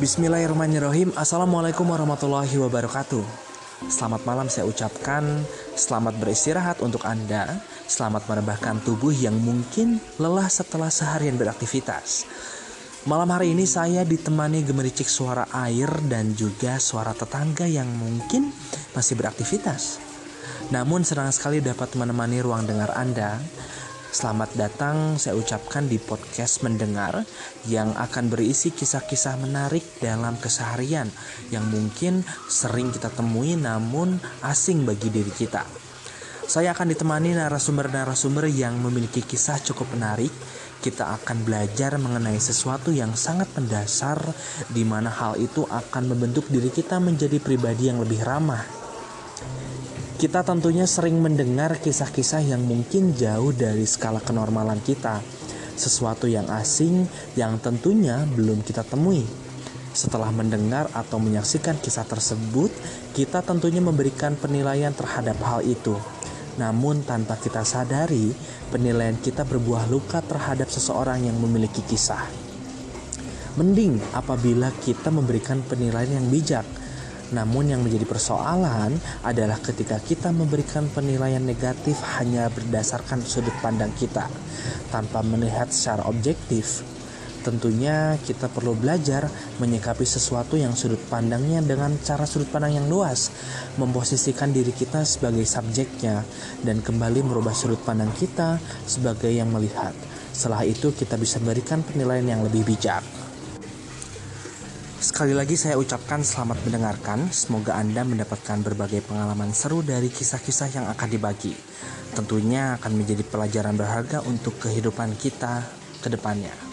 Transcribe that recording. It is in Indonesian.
Bismillahirrahmanirrahim. Assalamualaikum warahmatullahi wabarakatuh. Selamat malam saya ucapkan Selamat beristirahat untuk Anda. Selamat merebahkan tubuh yang mungkin lelah setelah seharian beraktivitas. Malam hari ini saya ditemani gemericik suara air dan juga suara tetangga yang mungkin masih beraktivitas. Namun senang sekali dapat menemani ruang dengar Anda Selamat datang saya ucapkan di podcast mendengar yang akan berisi kisah-kisah menarik dalam keseharian yang mungkin sering kita temui namun asing bagi diri kita. Saya akan ditemani narasumber-narasumber yang memiliki kisah cukup menarik. Kita akan belajar mengenai sesuatu yang sangat mendasar di mana hal itu akan membentuk diri kita menjadi pribadi yang lebih ramah kita tentunya sering mendengar kisah-kisah yang mungkin jauh dari skala kenormalan kita, sesuatu yang asing yang tentunya belum kita temui. Setelah mendengar atau menyaksikan kisah tersebut, kita tentunya memberikan penilaian terhadap hal itu. Namun, tanpa kita sadari, penilaian kita berbuah luka terhadap seseorang yang memiliki kisah. Mending apabila kita memberikan penilaian yang bijak namun yang menjadi persoalan adalah ketika kita memberikan penilaian negatif hanya berdasarkan sudut pandang kita tanpa melihat secara objektif. Tentunya kita perlu belajar menyikapi sesuatu yang sudut pandangnya dengan cara sudut pandang yang luas, memposisikan diri kita sebagai subjeknya dan kembali merubah sudut pandang kita sebagai yang melihat. Setelah itu kita bisa memberikan penilaian yang lebih bijak. Sekali lagi saya ucapkan selamat mendengarkan. Semoga Anda mendapatkan berbagai pengalaman seru dari kisah-kisah yang akan dibagi. Tentunya akan menjadi pelajaran berharga untuk kehidupan kita ke depannya.